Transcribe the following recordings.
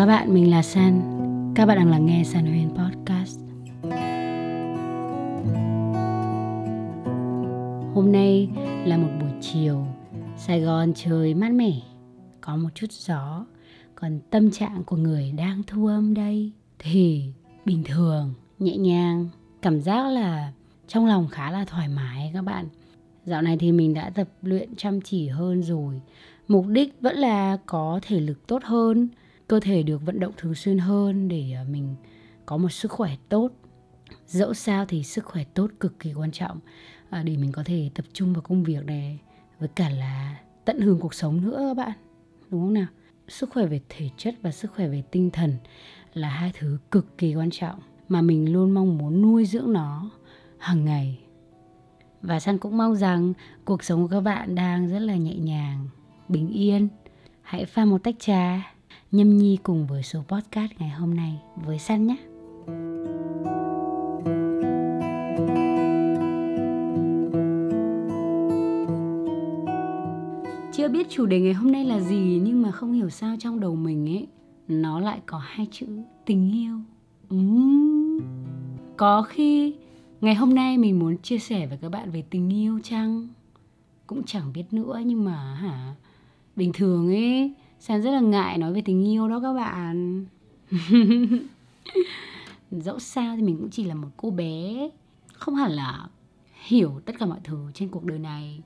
các bạn, mình là San. Các bạn đang lắng nghe San Huyền Podcast. Hôm nay là một buổi chiều, Sài Gòn trời mát mẻ, có một chút gió. Còn tâm trạng của người đang thu âm đây thì bình thường, nhẹ nhàng, cảm giác là trong lòng khá là thoải mái các bạn. Dạo này thì mình đã tập luyện chăm chỉ hơn rồi. Mục đích vẫn là có thể lực tốt hơn, cơ thể được vận động thường xuyên hơn để à, mình có một sức khỏe tốt. Dẫu sao thì sức khỏe tốt cực kỳ quan trọng à, để mình có thể tập trung vào công việc này, với cả là tận hưởng cuộc sống nữa các bạn. Đúng không nào? Sức khỏe về thể chất và sức khỏe về tinh thần là hai thứ cực kỳ quan trọng mà mình luôn mong muốn nuôi dưỡng nó hàng ngày. Và san cũng mong rằng cuộc sống của các bạn đang rất là nhẹ nhàng, bình yên. Hãy pha một tách trà nhâm nhi cùng với số podcast ngày hôm nay với San nhé. Chưa biết chủ đề ngày hôm nay là gì, nhưng mà không hiểu sao trong đầu mình ấy, nó lại có hai chữ tình yêu. Uhm. Có khi ngày hôm nay mình muốn chia sẻ với các bạn về tình yêu chăng? Cũng chẳng biết nữa, nhưng mà hả, bình thường ấy San rất là ngại nói về tình yêu đó các bạn. Dẫu sao thì mình cũng chỉ là một cô bé Không hẳn là hiểu tất cả mọi thứ trên cuộc đời này.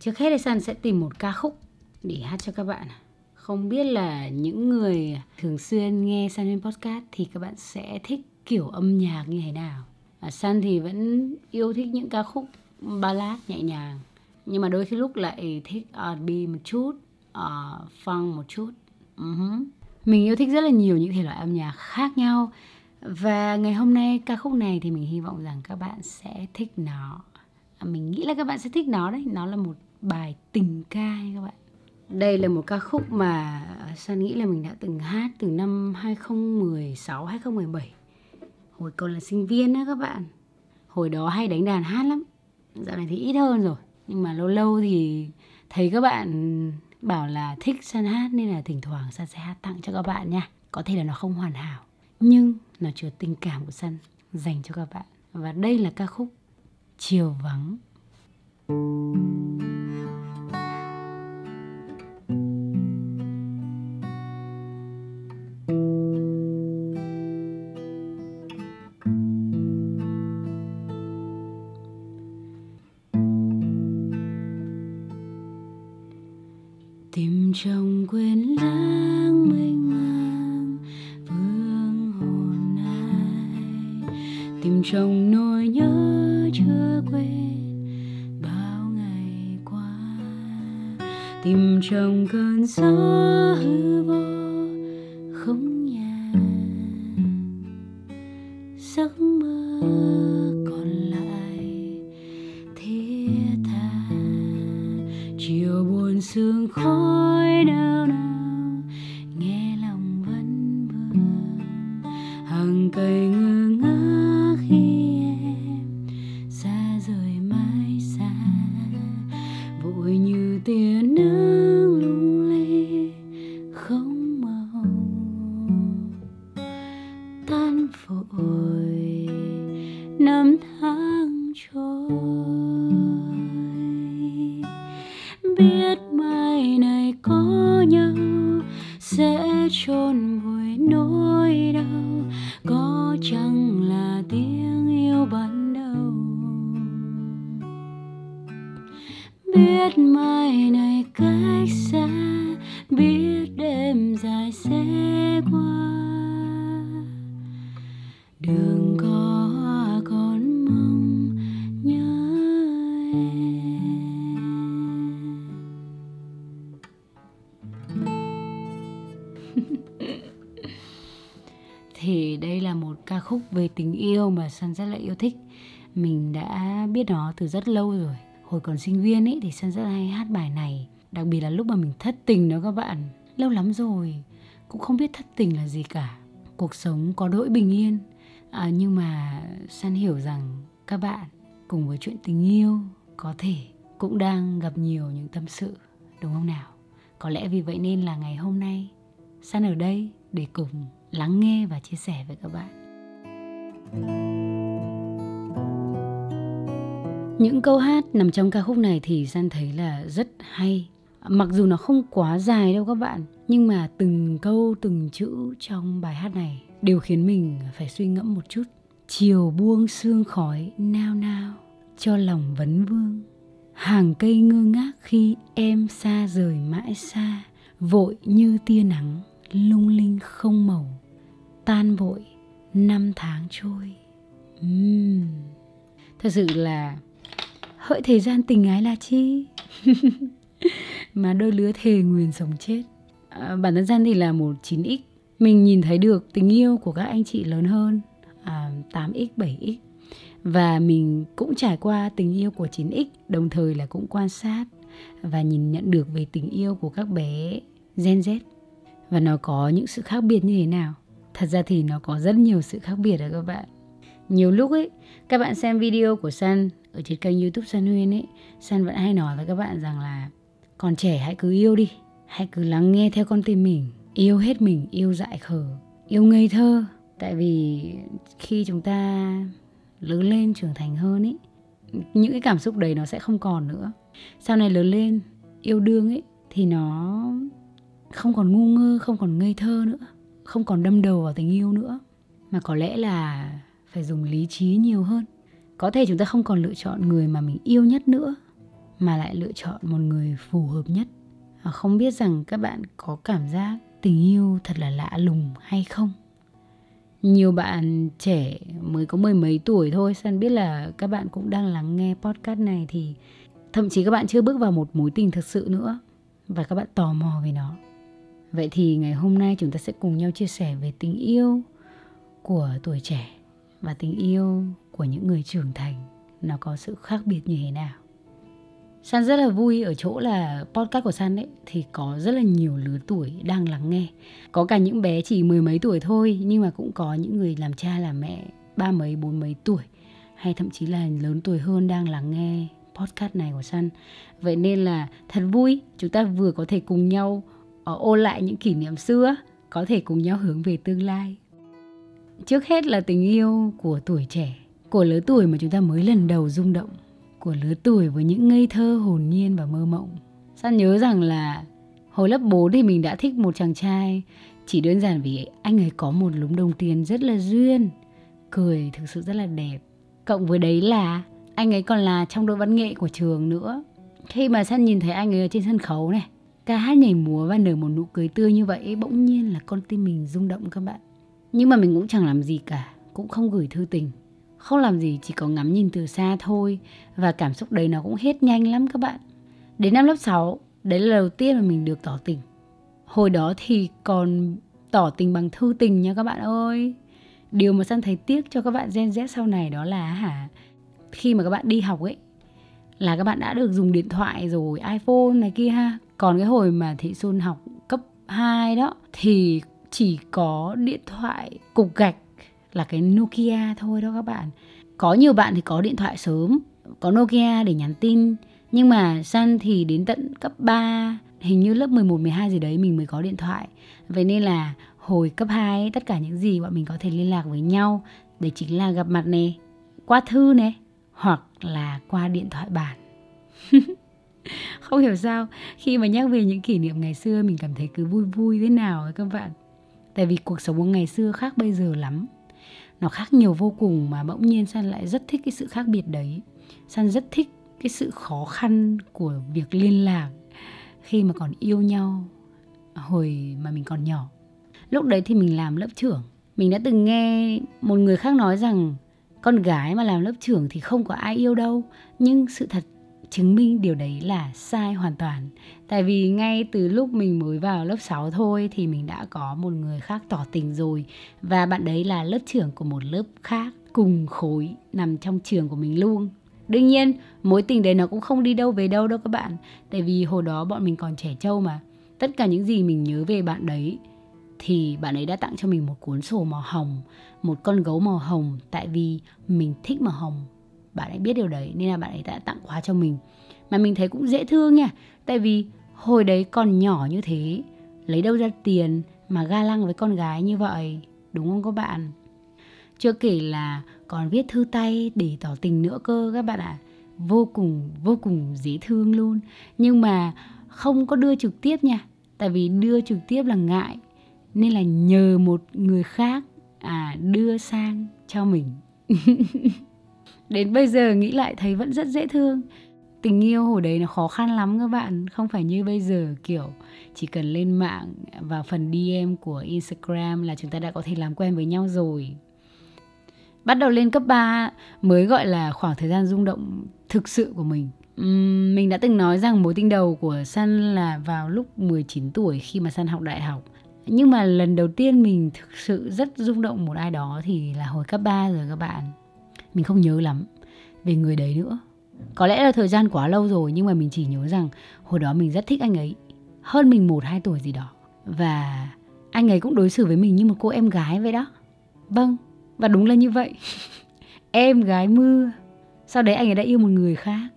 Trước hết thì San sẽ tìm một ca khúc để hát cho các bạn. Không biết là những người thường xuyên nghe San lên podcast Thì các bạn sẽ thích kiểu âm nhạc như thế nào? À, San thì vẫn yêu thích những ca khúc ballad nhẹ nhàng Nhưng mà đôi khi lúc lại thích R&B một chút. Ờ, uh, funk một chút. Uh-huh. mình yêu thích rất là nhiều những thể loại âm nhạc khác nhau. Và ngày hôm nay ca khúc này thì mình hy vọng rằng các bạn sẽ thích nó. À, mình nghĩ là các bạn sẽ thích nó đấy. Nó là một bài tình ca các bạn. Đây là một ca khúc mà à, San nghĩ là mình đã từng hát từ năm 2016 2017 hồi còn là sinh viên đó các bạn. Hồi đó hay đánh đàn hát lắm. Dạo này thì ít hơn rồi. Nhưng mà lâu lâu thì thấy các bạn bảo là thích San hát nên là thỉnh thoảng San sẽ hát tặng cho các bạn nha. Có thể là nó không hoàn hảo, nhưng nó chứa tình cảm của San dành cho các bạn. Và đây là ca khúc Chiều vắng. Thank you tìm trong nỗi nhớ chưa quên. Bao ngày qua, tìm trong cơn gió hư vô. Sun rất là yêu thích. Mình đã biết nó từ rất lâu rồi. Hồi còn sinh viên ấy thì Sơn rất hay hát bài này. Đặc biệt là lúc mà mình thất tình đó các bạn. Lâu lắm rồi cũng không biết thất tình là gì cả. Cuộc sống có đỗi bình yên. À, nhưng mà San hiểu rằng các bạn cùng với chuyện tình yêu có thể cũng đang gặp nhiều những tâm sự đúng không nào? Có lẽ vì vậy nên là ngày hôm nay San ở đây để cùng lắng nghe và chia sẻ với các bạn. Những câu hát nằm trong ca khúc này thì San thấy là rất hay. Mặc dù nó không quá dài đâu các bạn, nhưng mà từng câu từng chữ trong bài hát này đều khiến mình phải suy ngẫm một chút. Chiều buông sương khói nao nao cho lòng vấn vương. Hàng cây ngơ ngác khi em xa rời mãi xa, vội như tia nắng lung linh không màu tan vội năm tháng trôi. Uhm. thật sự là hỡi thời gian tình ái là chi? Mà đôi lứa thề nguyền sống chết. À, bản thân gian thì là một 9x mình nhìn thấy được tình yêu của các anh chị lớn hơn à, 8x 7x và mình cũng trải qua tình yêu của 9x đồng thời là cũng quan sát và nhìn nhận được về tình yêu của các bé Gen Z. Và nó có những sự khác biệt như thế nào? Thật ra thì nó có rất nhiều sự khác biệt đó các bạn. Nhiều lúc ấy, các bạn xem video của San ở trên kênh youtube San Huyên ấy, San vẫn hay nói với các bạn rằng là còn trẻ hãy cứ yêu đi, hãy cứ lắng nghe theo con tim mình, yêu hết mình, yêu dại khờ, yêu ngây thơ. Tại vì khi chúng ta lớn lên, trưởng thành hơn ấy, những cái cảm xúc đấy nó sẽ không còn nữa. Sau này lớn lên, yêu đương ấy, thì nó không còn ngu ngơ, không còn ngây thơ nữa không còn đâm đầu vào tình yêu nữa, mà có lẽ là phải dùng lý trí nhiều hơn. Có thể chúng ta không còn lựa chọn người mà mình yêu nhất nữa, mà lại lựa chọn một người phù hợp nhất. Không biết rằng các bạn có cảm giác tình yêu thật là lạ lùng hay không? Nhiều bạn trẻ mới có mười mấy tuổi thôi san biết là các bạn cũng đang lắng nghe podcast này thì thậm chí các bạn chưa bước vào một mối tình thực sự nữa. Và các bạn tò mò về nó. Vậy thì ngày hôm nay chúng ta sẽ cùng nhau chia sẻ về tình yêu của tuổi trẻ và tình yêu của những người trưởng thành nó có sự khác biệt như thế nào. San rất là vui ở chỗ là podcast của San ấy thì có rất là nhiều lứa tuổi đang lắng nghe. Có cả những bé chỉ mười mấy tuổi thôi, nhưng mà cũng có những người làm cha làm mẹ ba mấy, bốn mấy tuổi, hay thậm chí là lớn tuổi hơn đang lắng nghe podcast này của San. Vậy nên là thật vui, chúng ta vừa có thể cùng nhau Ờ, ôn lại những kỷ niệm xưa có thể cùng nhau hướng về tương lai. Trước hết là tình yêu của tuổi trẻ, của lứa tuổi mà chúng ta mới lần đầu rung động, của lứa tuổi với những ngây thơ, hồn nhiên và mơ mộng. San nhớ rằng là hồi lớp 4 thì mình đã thích một chàng trai, chỉ đơn giản vì anh ấy có một lúm đồng tiền rất là duyên, cười thực sự rất là đẹp. Cộng với đấy là anh ấy còn là trong đội văn nghệ của trường nữa. Khi mà san nhìn thấy anh ấy ở trên sân khấu này ca hát nhảy múa và nở một nụ cười tươi như vậy, bỗng nhiên là con tim mình rung động các bạn. Nhưng mà mình cũng chẳng làm gì cả, cũng không gửi thư tình. Không làm gì, chỉ có ngắm nhìn từ xa thôi. Và cảm xúc đấy nó cũng hết nhanh lắm các bạn. Đến năm lớp 6 đấy là đầu tiên mà mình được tỏ tình. Hồi đó thì còn tỏ tình bằng thư tình nha các bạn ơi. Điều mà san thấy tiếc cho các bạn gen z sau này đó là hả, khi mà các bạn đi học ấy, là các bạn đã được dùng điện thoại rồi, iphone này kia ha còn cái hồi mà thị xuân học cấp 2 đó thì chỉ có điện thoại cục gạch là cái Nokia thôi đó các bạn có nhiều bạn thì có điện thoại sớm có Nokia để nhắn tin nhưng mà san thì đến tận cấp 3 hình như lớp 11 12 gì đấy mình mới có điện thoại. Vậy nên là hồi cấp 2 tất cả những gì bọn mình có thể liên lạc với nhau đấy chính là gặp mặt này, qua thư này hoặc là qua điện thoại bản. không hiểu sao, khi mà nhắc về những kỷ niệm ngày xưa, mình cảm thấy cứ vui vui thế nào ấy các bạn. Tại vì cuộc sống của ngày xưa khác bây giờ lắm. Nó khác nhiều vô cùng mà bỗng nhiên san lại rất thích cái sự khác biệt đấy. San rất thích cái sự khó khăn của việc liên lạc khi mà còn yêu nhau hồi mà mình còn nhỏ. Lúc đấy thì mình làm lớp trưởng. Mình đã từng nghe một người khác nói rằng, con gái mà làm lớp trưởng thì không có ai yêu đâu, nhưng sự thật chứng minh điều đấy là sai hoàn toàn. Tại vì ngay từ lúc mình mới vào lớp 6 thôi thì mình đã có một người khác tỏ tình rồi và bạn đấy là lớp trưởng của một lớp khác cùng khối nằm trong trường của mình luôn. Đương nhiên, mối tình đấy nó cũng không đi đâu về đâu đâu các bạn. Tại vì hồi đó bọn mình còn trẻ trâu mà. Tất cả những gì mình nhớ về bạn đấy thì bạn ấy đã tặng cho mình một cuốn sổ màu hồng, một con gấu màu hồng tại vì mình thích màu hồng bạn ấy biết điều đấy nên là bạn ấy đã tặng quà cho mình mà mình thấy cũng dễ thương nha tại vì hồi đấy còn nhỏ như thế lấy đâu ra tiền mà ga lăng với con gái như vậy, đúng không các bạn? Chưa kể là còn viết thư tay để tỏ tình nữa cơ các bạn ạ. À. Vô cùng vô cùng dễ thương luôn. Nhưng mà không có đưa trực tiếp nha. Tại vì đưa trực tiếp là ngại. Nên là nhờ một người khác à đưa sang cho mình. Đến bây giờ nghĩ lại thấy vẫn rất dễ thương. Tình yêu hồi đấy nó khó khăn lắm các bạn không phải như bây giờ kiểu chỉ cần lên mạng vào phần DM của Instagram là chúng ta đã có thể làm quen với nhau rồi. Bắt đầu lên cấp 3 mới gọi là khoảng thời gian rung động thực sự của mình. Uhm, mình đã từng nói rằng mối tình đầu của Sun là vào lúc 19 tuổi khi mà Sun học đại học. Nhưng mà lần đầu tiên mình thực sự rất rung động một ai đó thì là hồi cấp 3 rồi các bạn mình không nhớ lắm về người đấy nữa có lẽ là thời gian quá lâu rồi nhưng mà mình chỉ nhớ rằng hồi đó mình rất thích anh ấy. Hơn mình một hai tuổi gì đó. Và anh ấy cũng đối xử với mình như một cô em gái vậy đó. Vâng, và đúng là như vậy. em gái mưa. Sau đấy anh ấy đã yêu một người khác.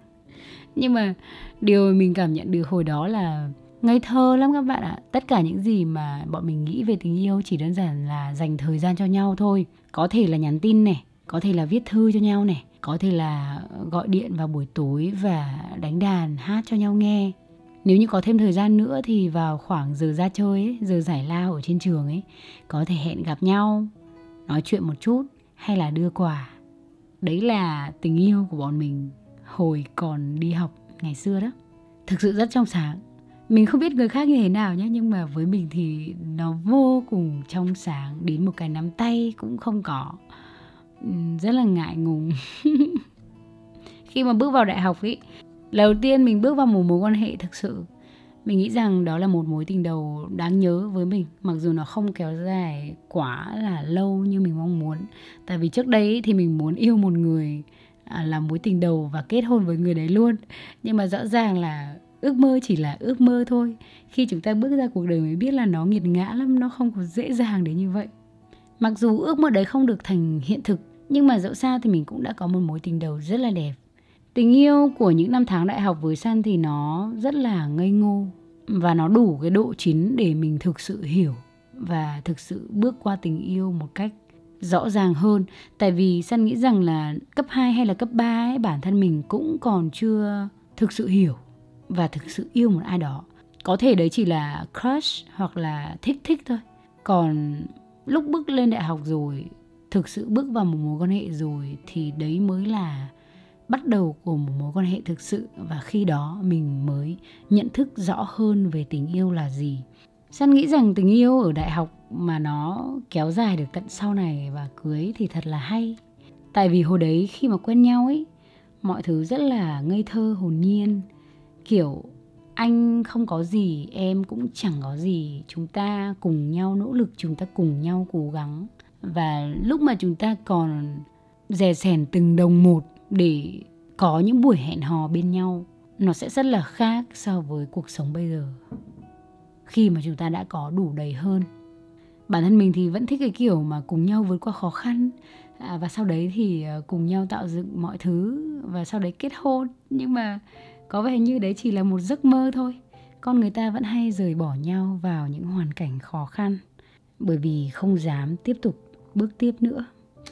Nhưng mà điều mình cảm nhận được hồi đó là ngây thơ lắm các bạn ạ. Tất cả những gì mà bọn mình nghĩ về tình yêu chỉ đơn giản là dành thời gian cho nhau thôi. Có thể là nhắn tin này, có thể là viết thư cho nhau này, có thể là ờ, gọi điện vào buổi tối và đánh đàn hát cho nhau nghe. Nếu như có thêm thời gian nữa thì vào khoảng giờ ra chơi ấy, giờ giải lao ở trên trường ấy có thể hẹn gặp nhau nói chuyện một chút hay là đưa quà. Đấy là tình yêu của bọn mình hồi còn đi học ngày xưa đó. Thực sự rất trong sáng. Mình không biết người khác như thế nào nhé nhưng mà với mình thì nó vô cùng trong sáng. Đến một cái nắm tay cũng không có rất là ngại ngùng. Khi mà bước vào đại học ý, đầu tiên mình bước vào một mối quan hệ thực sự. Mình nghĩ rằng đó là một mối tình đầu đáng nhớ với mình, mặc dù nó không kéo dài quá là lâu như mình mong muốn. Tại vì trước đấy thì mình muốn yêu một người à, là mối tình đầu và kết hôn với người đấy luôn. Nhưng mà rõ ràng là ước mơ chỉ là ước mơ thôi. Khi chúng ta bước ra cuộc đời mới biết là nó nghiệt ngã lắm, nó không có dễ dàng đến như vậy. Mặc dù ước mơ đấy không được thành hiện thực nhưng mà dẫu sao thì mình cũng đã có một mối tình đầu rất là đẹp. Tình yêu của những năm tháng đại học với San thì nó rất là ngây ngô. Và nó đủ cái độ chín để mình thực sự hiểu và thực sự bước qua tình yêu một cách rõ ràng hơn. Tại vì San nghĩ rằng là cấp 2 hay là cấp 3 ấy, bản thân mình cũng còn chưa thực sự hiểu và thực sự yêu một ai đó. Có thể đấy chỉ là crush hoặc là thích thích thôi. Còn lúc bước lên đại học rồi thực sự bước vào một mối quan hệ rồi thì đấy mới là bắt đầu của một mối quan hệ thực sự và khi đó mình mới nhận thức rõ hơn về tình yêu là gì San nghĩ rằng tình yêu ở đại học mà nó kéo dài được tận sau này và cưới thì thật là hay. Tại vì hồi đấy khi mà quen nhau ấy, mọi thứ rất là ngây thơ hồn nhiên. Kiểu anh không có gì, em cũng chẳng có gì, chúng ta cùng nhau nỗ lực, chúng ta cùng nhau cố gắng và lúc mà chúng ta còn dè sẻn từng đồng một để có những buổi hẹn hò bên nhau nó sẽ rất là khác so với cuộc sống bây giờ. Khi mà chúng ta đã có đủ đầy hơn. Bản thân mình thì vẫn thích cái kiểu mà cùng nhau vượt qua khó khăn à, và sau đấy thì ờ, cùng nhau tạo dựng mọi thứ và sau đấy kết hôn. Nhưng mà có vẻ như đấy chỉ là một giấc mơ thôi. Con người ta vẫn hay rời bỏ nhau vào những hoàn cảnh khó khăn bởi vì không dám tiếp tục bước tiếp nữa.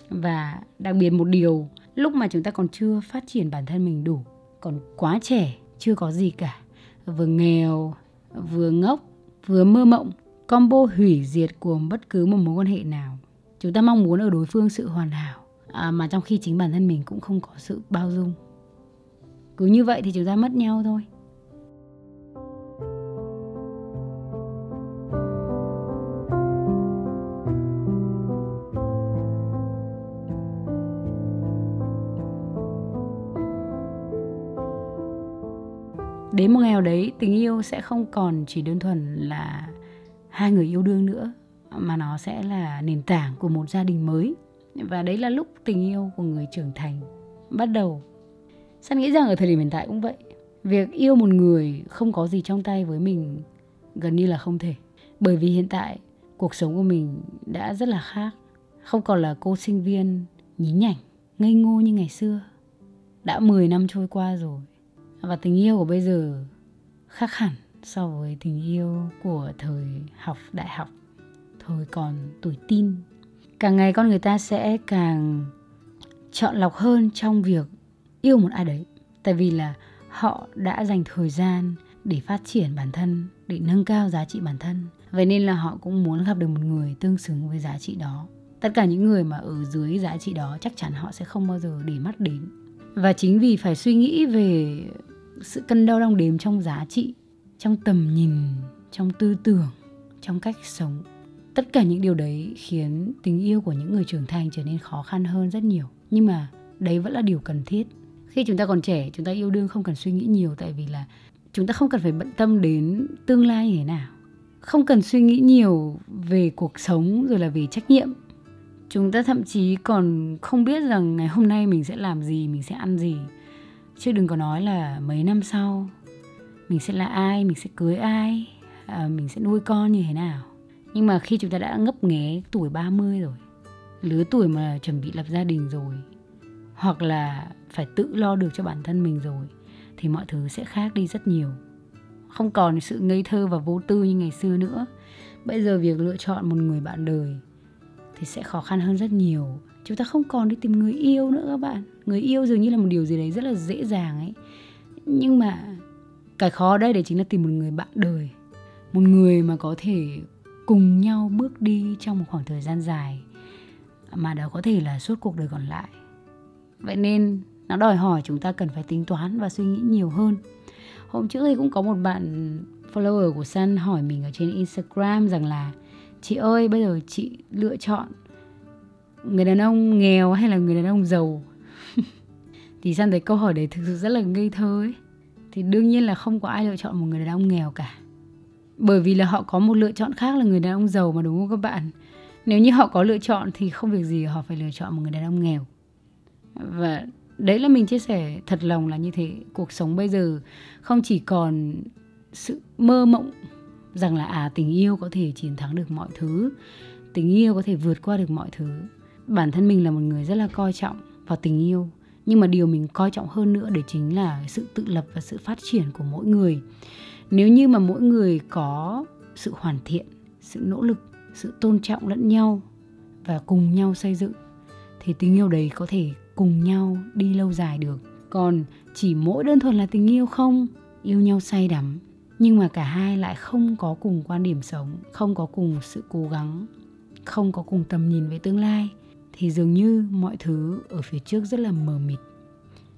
Và đặc biệt một điều lúc mà chúng ta còn chưa phát triển bản thân mình đủ còn quá trẻ chưa có gì cả. Vừa nghèo vừa ngốc vừa mơ mộng combo hủy diệt của bất cứ một mối quan hệ nào. Chúng ta mong muốn ở đối phương sự hoàn hảo à, mà trong khi chính bản thân mình cũng không có sự bao dung. Cứ như vậy thì chúng ta mất nhau thôi. Đến một ngày nào đấy tình yêu sẽ không còn chỉ đơn thuần là hai người yêu đương nữa mà nó sẽ là nền tảng của một gia đình mới. Và đấy là lúc tình yêu của người trưởng thành bắt đầu. San nghĩ rằng ở thời điểm hiện tại cũng vậy. Việc yêu một người không có gì trong tay với mình gần như là không thể. Bởi vì hiện tại cuộc sống của mình đã rất là khác. Không còn là cô sinh viên nhí nhảnh, ngây ngô như ngày xưa. Đã 10 năm trôi qua rồi và tình yêu của bây giờ khác hẳn so với tình yêu của thời học đại học, thời còn tuổi tin càng ngày con người ta sẽ càng chọn lọc hơn trong việc yêu một ai đấy, tại vì là họ đã dành thời gian để phát triển bản thân, để nâng cao giá trị bản thân. Vậy nên là họ cũng muốn gặp được một người tương xứng với giá trị đó. Tất cả những người mà ở dưới giá trị đó chắc chắn họ sẽ không bao giờ để mắt đến. Và chính vì phải suy nghĩ về sự cân đo đong đếm trong giá trị, trong tầm nhìn, trong tư tưởng, trong cách sống. Tất cả những điều đấy khiến tình yêu của những người trưởng thành trở nên khó khăn hơn rất nhiều. Nhưng mà đấy vẫn là điều cần thiết. Khi chúng ta còn trẻ, chúng ta yêu đương không cần suy nghĩ nhiều tại vì là chúng ta không cần phải bận tâm đến tương lai như thế nào. Không cần suy nghĩ nhiều về cuộc sống rồi là về trách nhiệm. Chúng ta thậm chí còn không biết rằng ngày hôm nay mình sẽ làm gì, mình sẽ ăn gì chứ đừng có nói là mấy năm sau mình sẽ là ai mình sẽ cưới ai à, mình sẽ nuôi con như thế nào. Nhưng mà khi chúng ta đã ngấp nghé tuổi 30 rồi lứa tuổi mà chuẩn bị lập gia đình rồi hoặc là phải tự lo được cho bản thân mình rồi thì mọi thứ sẽ khác đi rất nhiều. Không còn sự ngây thơ và vô tư như ngày xưa nữa. Bây giờ việc lựa chọn một người bạn đời thì sẽ khó khăn hơn rất nhiều chúng ta không còn đi tìm người yêu nữa các bạn. Người yêu dường như là một điều gì đấy rất là dễ dàng ấy. Nhưng mà cái khó đây đấy chính là tìm một người bạn đời. Một người mà có thể cùng nhau bước đi trong một khoảng thời gian dài mà đó có thể là suốt cuộc đời còn lại. Vậy nên nó đòi hỏi chúng ta cần phải tính toán và suy nghĩ nhiều hơn. Hôm trước thì cũng có một bạn follower của Sun hỏi mình ở trên Instagram rằng là, chị ơi, bây giờ chị lựa chọn người đàn ông nghèo hay là người đàn ông giàu? Thì sang thấy câu hỏi đấy thực sự rất là ngây thơ ấy. Thì đương nhiên là không có ai lựa chọn một người đàn ông nghèo cả. Bởi vì là họ có một lựa chọn khác là người đàn ông giàu mà đúng không các bạn? Nếu như họ có lựa chọn thì không việc gì họ phải lựa chọn một người đàn ông nghèo. Và đấy là mình chia sẻ thật lòng là như thế. Cuộc sống bây giờ không chỉ còn sự mơ mộng rằng là à tình yêu có thể chiến thắng được mọi thứ, tình yêu có thể vượt qua được mọi thứ bản thân mình là một người rất là coi trọng vào tình yêu. Nhưng mà điều mình coi trọng hơn nữa đấy chính là sự tự lập và sự phát triển của mỗi người. Nếu như mà mỗi người có sự hoàn thiện, sự nỗ lực, sự tôn trọng lẫn nhau và cùng nhau xây dựng, thì tình yêu đấy có thể cùng nhau đi lâu dài được. Còn chỉ mỗi đơn thuần là tình yêu không, yêu nhau say đắm, nhưng mà cả hai lại không có cùng quan điểm sống, không có cùng sự cố gắng, không có cùng tầm nhìn về tương lai thì dường như mọi thứ ở phía trước rất là mờ mịt.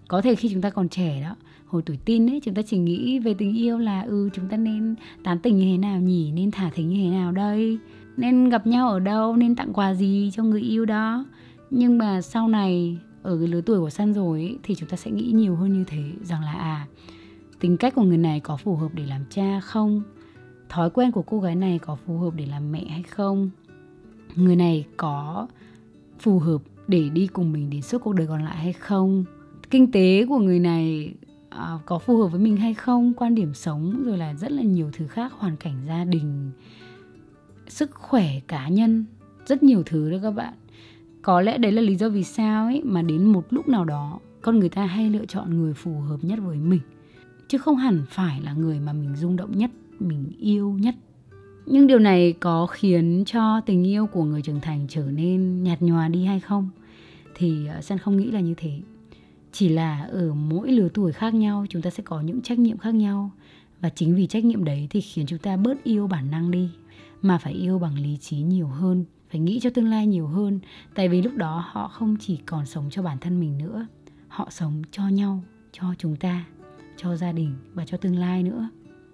Có thể khi chúng ta còn trẻ đó hồi tuổi tin ấy chúng ta chỉ nghĩ về tình yêu là ừ chúng ta nên tán tỉnh như thế nào nhỉ nên thả thính như thế nào đây nên gặp nhau ở đâu nên tặng quà gì cho người yêu đó. Nhưng mà sau này ở cái lứa tuổi của săn rồi ấy, thì chúng ta sẽ nghĩ nhiều hơn như thế rằng là à tính cách của người này có phù hợp để làm cha không? Thói quen của cô gái này có phù hợp để làm mẹ hay không? Người này có phù hợp để đi cùng mình đến suốt cuộc đời còn lại hay không? Kinh tế của người này à, có phù hợp với mình hay không? Quan điểm sống rồi là rất là nhiều thứ khác hoàn cảnh gia đình sức khỏe cá nhân rất nhiều thứ đó các bạn. Có lẽ đấy là lý do vì sao ấy mà đến một lúc nào đó con người ta hay lựa chọn người phù hợp nhất với mình. Chứ không hẳn phải là người mà mình rung động nhất mình yêu nhất nhưng điều này có khiến cho tình yêu của người trưởng thành trở nên nhạt nhòa đi hay không? Thì ờ, san không nghĩ là như thế. Chỉ là ở mỗi lứa tuổi khác nhau, chúng ta sẽ có những trách nhiệm khác nhau. Và chính vì trách nhiệm đấy thì khiến chúng ta bớt yêu bản năng đi, mà phải yêu bằng lý trí nhiều hơn, phải nghĩ cho tương lai nhiều hơn. Tại vì lúc đó họ không chỉ còn sống cho bản thân mình nữa, họ sống cho nhau, cho chúng ta, cho gia đình và cho tương lai nữa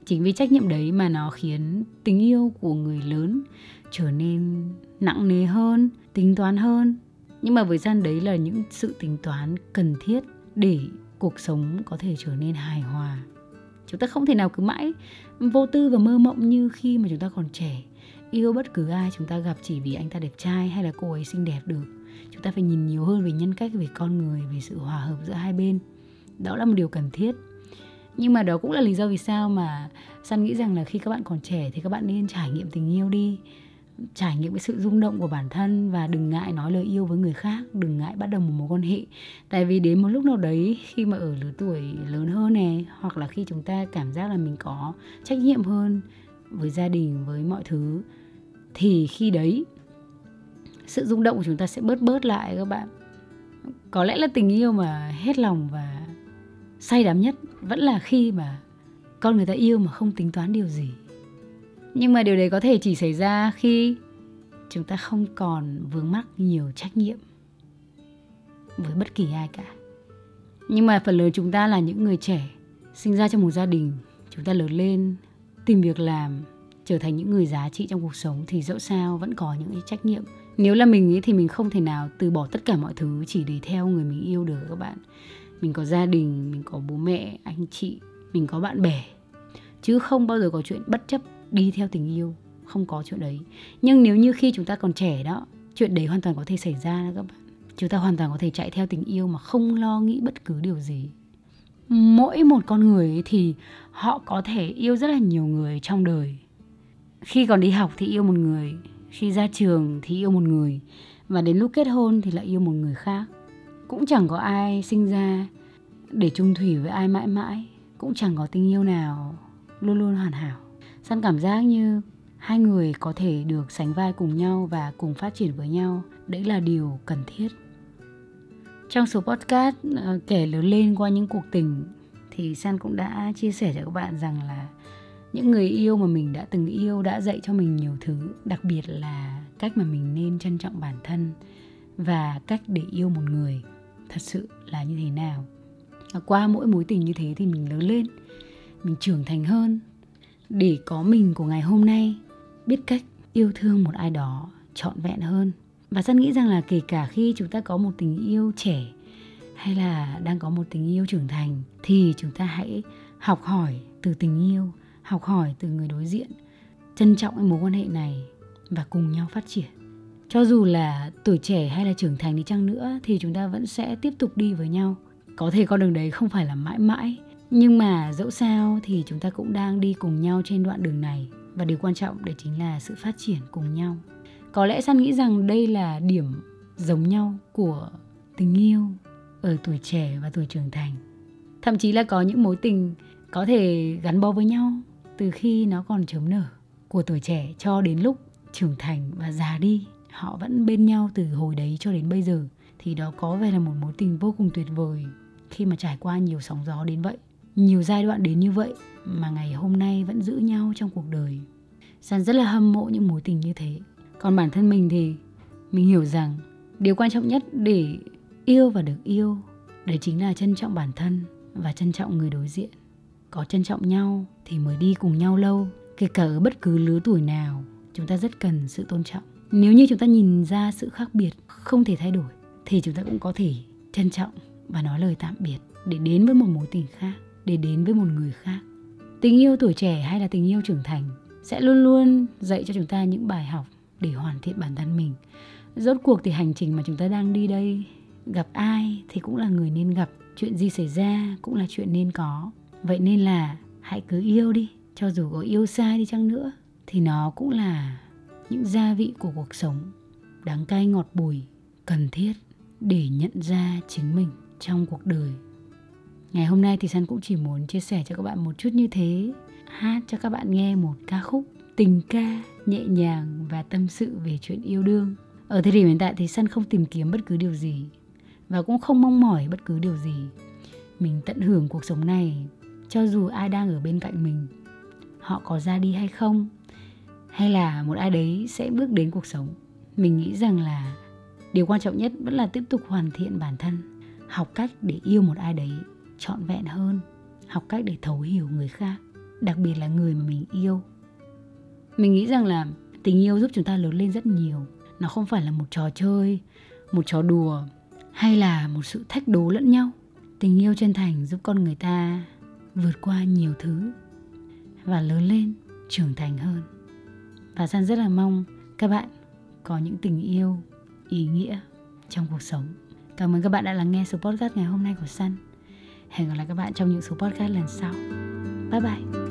chính vì trách nhiệm đấy mà nó khiến tình yêu của người lớn trở nên nặng nề hơn, tính toán hơn. Nhưng mà với gian đấy là những sự tính toán cần thiết để cuộc sống có thể trở nên hài hòa. Chúng ta không thể nào cứ mãi vô tư và mơ mộng như khi mà chúng ta còn trẻ. Yêu bất cứ ai, chúng ta gặp chỉ vì anh ta đẹp trai hay là cô ấy xinh đẹp được. Chúng ta phải nhìn nhiều hơn về nhân cách, về con người, về sự hòa hợp giữa hai bên. Đó là một điều cần thiết nhưng mà đó cũng là lý do vì sao mà san nghĩ rằng là khi các bạn còn trẻ thì các bạn nên trải nghiệm tình yêu đi. Trải nghiệm cái sự rung động của bản thân và đừng ngại nói lời yêu với người khác, đừng ngại bắt đầu một mối quan hệ. Tại vì đến một lúc nào đấy, khi mà ở lứa tuổi lớn hơn này hoặc là khi chúng ta cảm giác là mình có trách nhiệm hơn với gia đình, với mọi thứ, thì khi đấy, sự rung động của chúng ta sẽ bớt bớt lại các bạn. Có lẽ là tình yêu mà hết lòng và say đắm nhất vẫn là khi mà con người ta yêu mà không tính toán điều gì. Nhưng mà điều đấy có thể chỉ xảy ra khi chúng ta không còn vướng mắc nhiều trách nhiệm với bất kỳ ai cả. Nhưng mà phần lớn chúng ta là những người trẻ sinh ra trong một gia đình, chúng ta lớn lên, tìm việc làm, trở thành những người giá trị trong cuộc sống thì dẫu sao vẫn có những cái trách nhiệm. Nếu là mình ấy thì mình không thể nào từ bỏ tất cả mọi thứ chỉ để theo người mình yêu được các bạn mình có gia đình, mình có bố mẹ, anh chị, mình có bạn bè. Chứ không bao giờ có chuyện bất chấp đi theo tình yêu, không có chuyện đấy. Nhưng nếu như khi chúng ta còn trẻ đó, chuyện đấy hoàn toàn có thể xảy ra đó các bạn. Chúng ta hoàn toàn có thể chạy theo tình yêu mà không lo nghĩ bất cứ điều gì. Mỗi một con người ấy thì họ có thể yêu rất là nhiều người trong đời. Khi còn đi học thì yêu một người, khi ra trường thì yêu một người, và đến lúc kết hôn thì lại yêu một người khác cũng chẳng có ai sinh ra để chung thủy với ai mãi mãi. Cũng chẳng có tình yêu nào luôn luôn hoàn hảo. Săn cảm giác như hai người có thể được sánh vai cùng nhau và cùng phát triển với nhau. Đấy là điều cần thiết. Trong số podcast ờ, kể lớn lên qua những cuộc tình thì san cũng đã chia sẻ cho các bạn rằng là những người yêu mà mình đã từng yêu đã dạy cho mình nhiều thứ, đặc biệt là cách mà mình nên trân trọng bản thân và cách để yêu một người thật sự là như thế nào. Và qua mỗi mối tình như thế thì mình lớn lên, mình trưởng thành hơn. Để có mình của ngày hôm nay, biết cách yêu thương một ai đó trọn vẹn hơn. Và sân nghĩ rằng là kể cả khi chúng ta có một tình yêu trẻ hay là đang có một tình yêu trưởng thành thì chúng ta hãy học hỏi từ tình yêu, học hỏi từ người đối diện, trân trọng cái mối quan hệ này và cùng nhau phát triển cho dù là tuổi trẻ hay là trưởng thành đi chăng nữa thì chúng ta vẫn sẽ tiếp tục đi với nhau. Có thể con đường đấy không phải là mãi mãi, nhưng mà dẫu sao thì chúng ta cũng đang đi cùng nhau trên đoạn đường này. Và điều quan trọng đấy chính là sự phát triển cùng nhau. Có lẽ san nghĩ rằng đây là điểm giống nhau của tình yêu ở tuổi trẻ và tuổi trưởng thành. Thậm chí là có những mối tình có thể gắn bó với nhau từ khi nó còn chớm nở, của tuổi trẻ cho đến lúc trưởng thành và già đi họ vẫn bên nhau từ hồi đấy cho đến bây giờ, thì đó có vẻ là một mối tình vô cùng tuyệt vời khi mà trải qua nhiều sóng gió đến vậy, nhiều giai đoạn đến như vậy mà ngày hôm nay vẫn giữ nhau trong cuộc đời. San rất là hâm mộ những mối tình như thế. Còn bản thân mình thì mình hiểu rằng điều quan trọng nhất để yêu và được yêu, đấy chính là trân trọng bản thân và trân trọng người đối diện. Có trân trọng nhau thì mới đi cùng nhau lâu, kể cả ở bất cứ lứa tuổi nào, chúng ta rất cần sự tôn trọng nếu như chúng ta nhìn ra sự khác biệt không thể thay đổi, thì chúng ta cũng có thể trân trọng và nói lời tạm biệt để đến với một mối tình khác, để đến với một người khác. Tình yêu tuổi trẻ hay là tình yêu trưởng thành sẽ luôn luôn dạy cho chúng ta những bài học để hoàn thiện bản thân mình. Rốt cuộc thì hành trình mà chúng ta đang đi đây, gặp ai thì cũng là người nên gặp, chuyện gì xảy ra cũng là chuyện nên có. Vậy nên là hãy cứ yêu đi, cho dù có yêu sai đi chăng nữa, thì nó cũng là những gia vị của cuộc sống đắng cay ngọt bùi, cần thiết để nhận ra chính mình trong cuộc đời. Ngày hôm nay thì san cũng chỉ muốn chia sẻ cho các bạn một chút như thế, hát cho các bạn nghe một ca khúc tình ca nhẹ nhàng và tâm sự về chuyện yêu đương. Ở thời điểm hiện tại thì san không tìm kiếm bất cứ điều gì và cũng không mong mỏi bất cứ điều gì. Mình tận hưởng cuộc sống này, cho dù ai đang ở bên cạnh mình, họ có ra đi hay không hay là một ai đấy sẽ bước đến cuộc sống? Mình nghĩ rằng là điều quan trọng nhất vẫn là tiếp tục hoàn thiện bản thân, học cách để yêu một ai đấy trọn vẹn hơn, học cách để thấu hiểu người khác, đặc biệt là người mà mình yêu. Mình nghĩ rằng là tình yêu giúp chúng ta lớn lên rất nhiều. Nó không phải là một trò chơi, một trò đùa, hay là một sự thách đố lẫn nhau. Tình yêu chân thành giúp con người ta vượt qua nhiều thứ và lớn lên, trưởng thành hơn và san rất là mong các bạn có những tình yêu, ý nghĩa trong cuộc sống. Cảm ơn các bạn đã lắng nghe số podcast ngày hôm nay của san. Hẹn gặp lại các bạn trong những số podcast lần sau. Bye bye.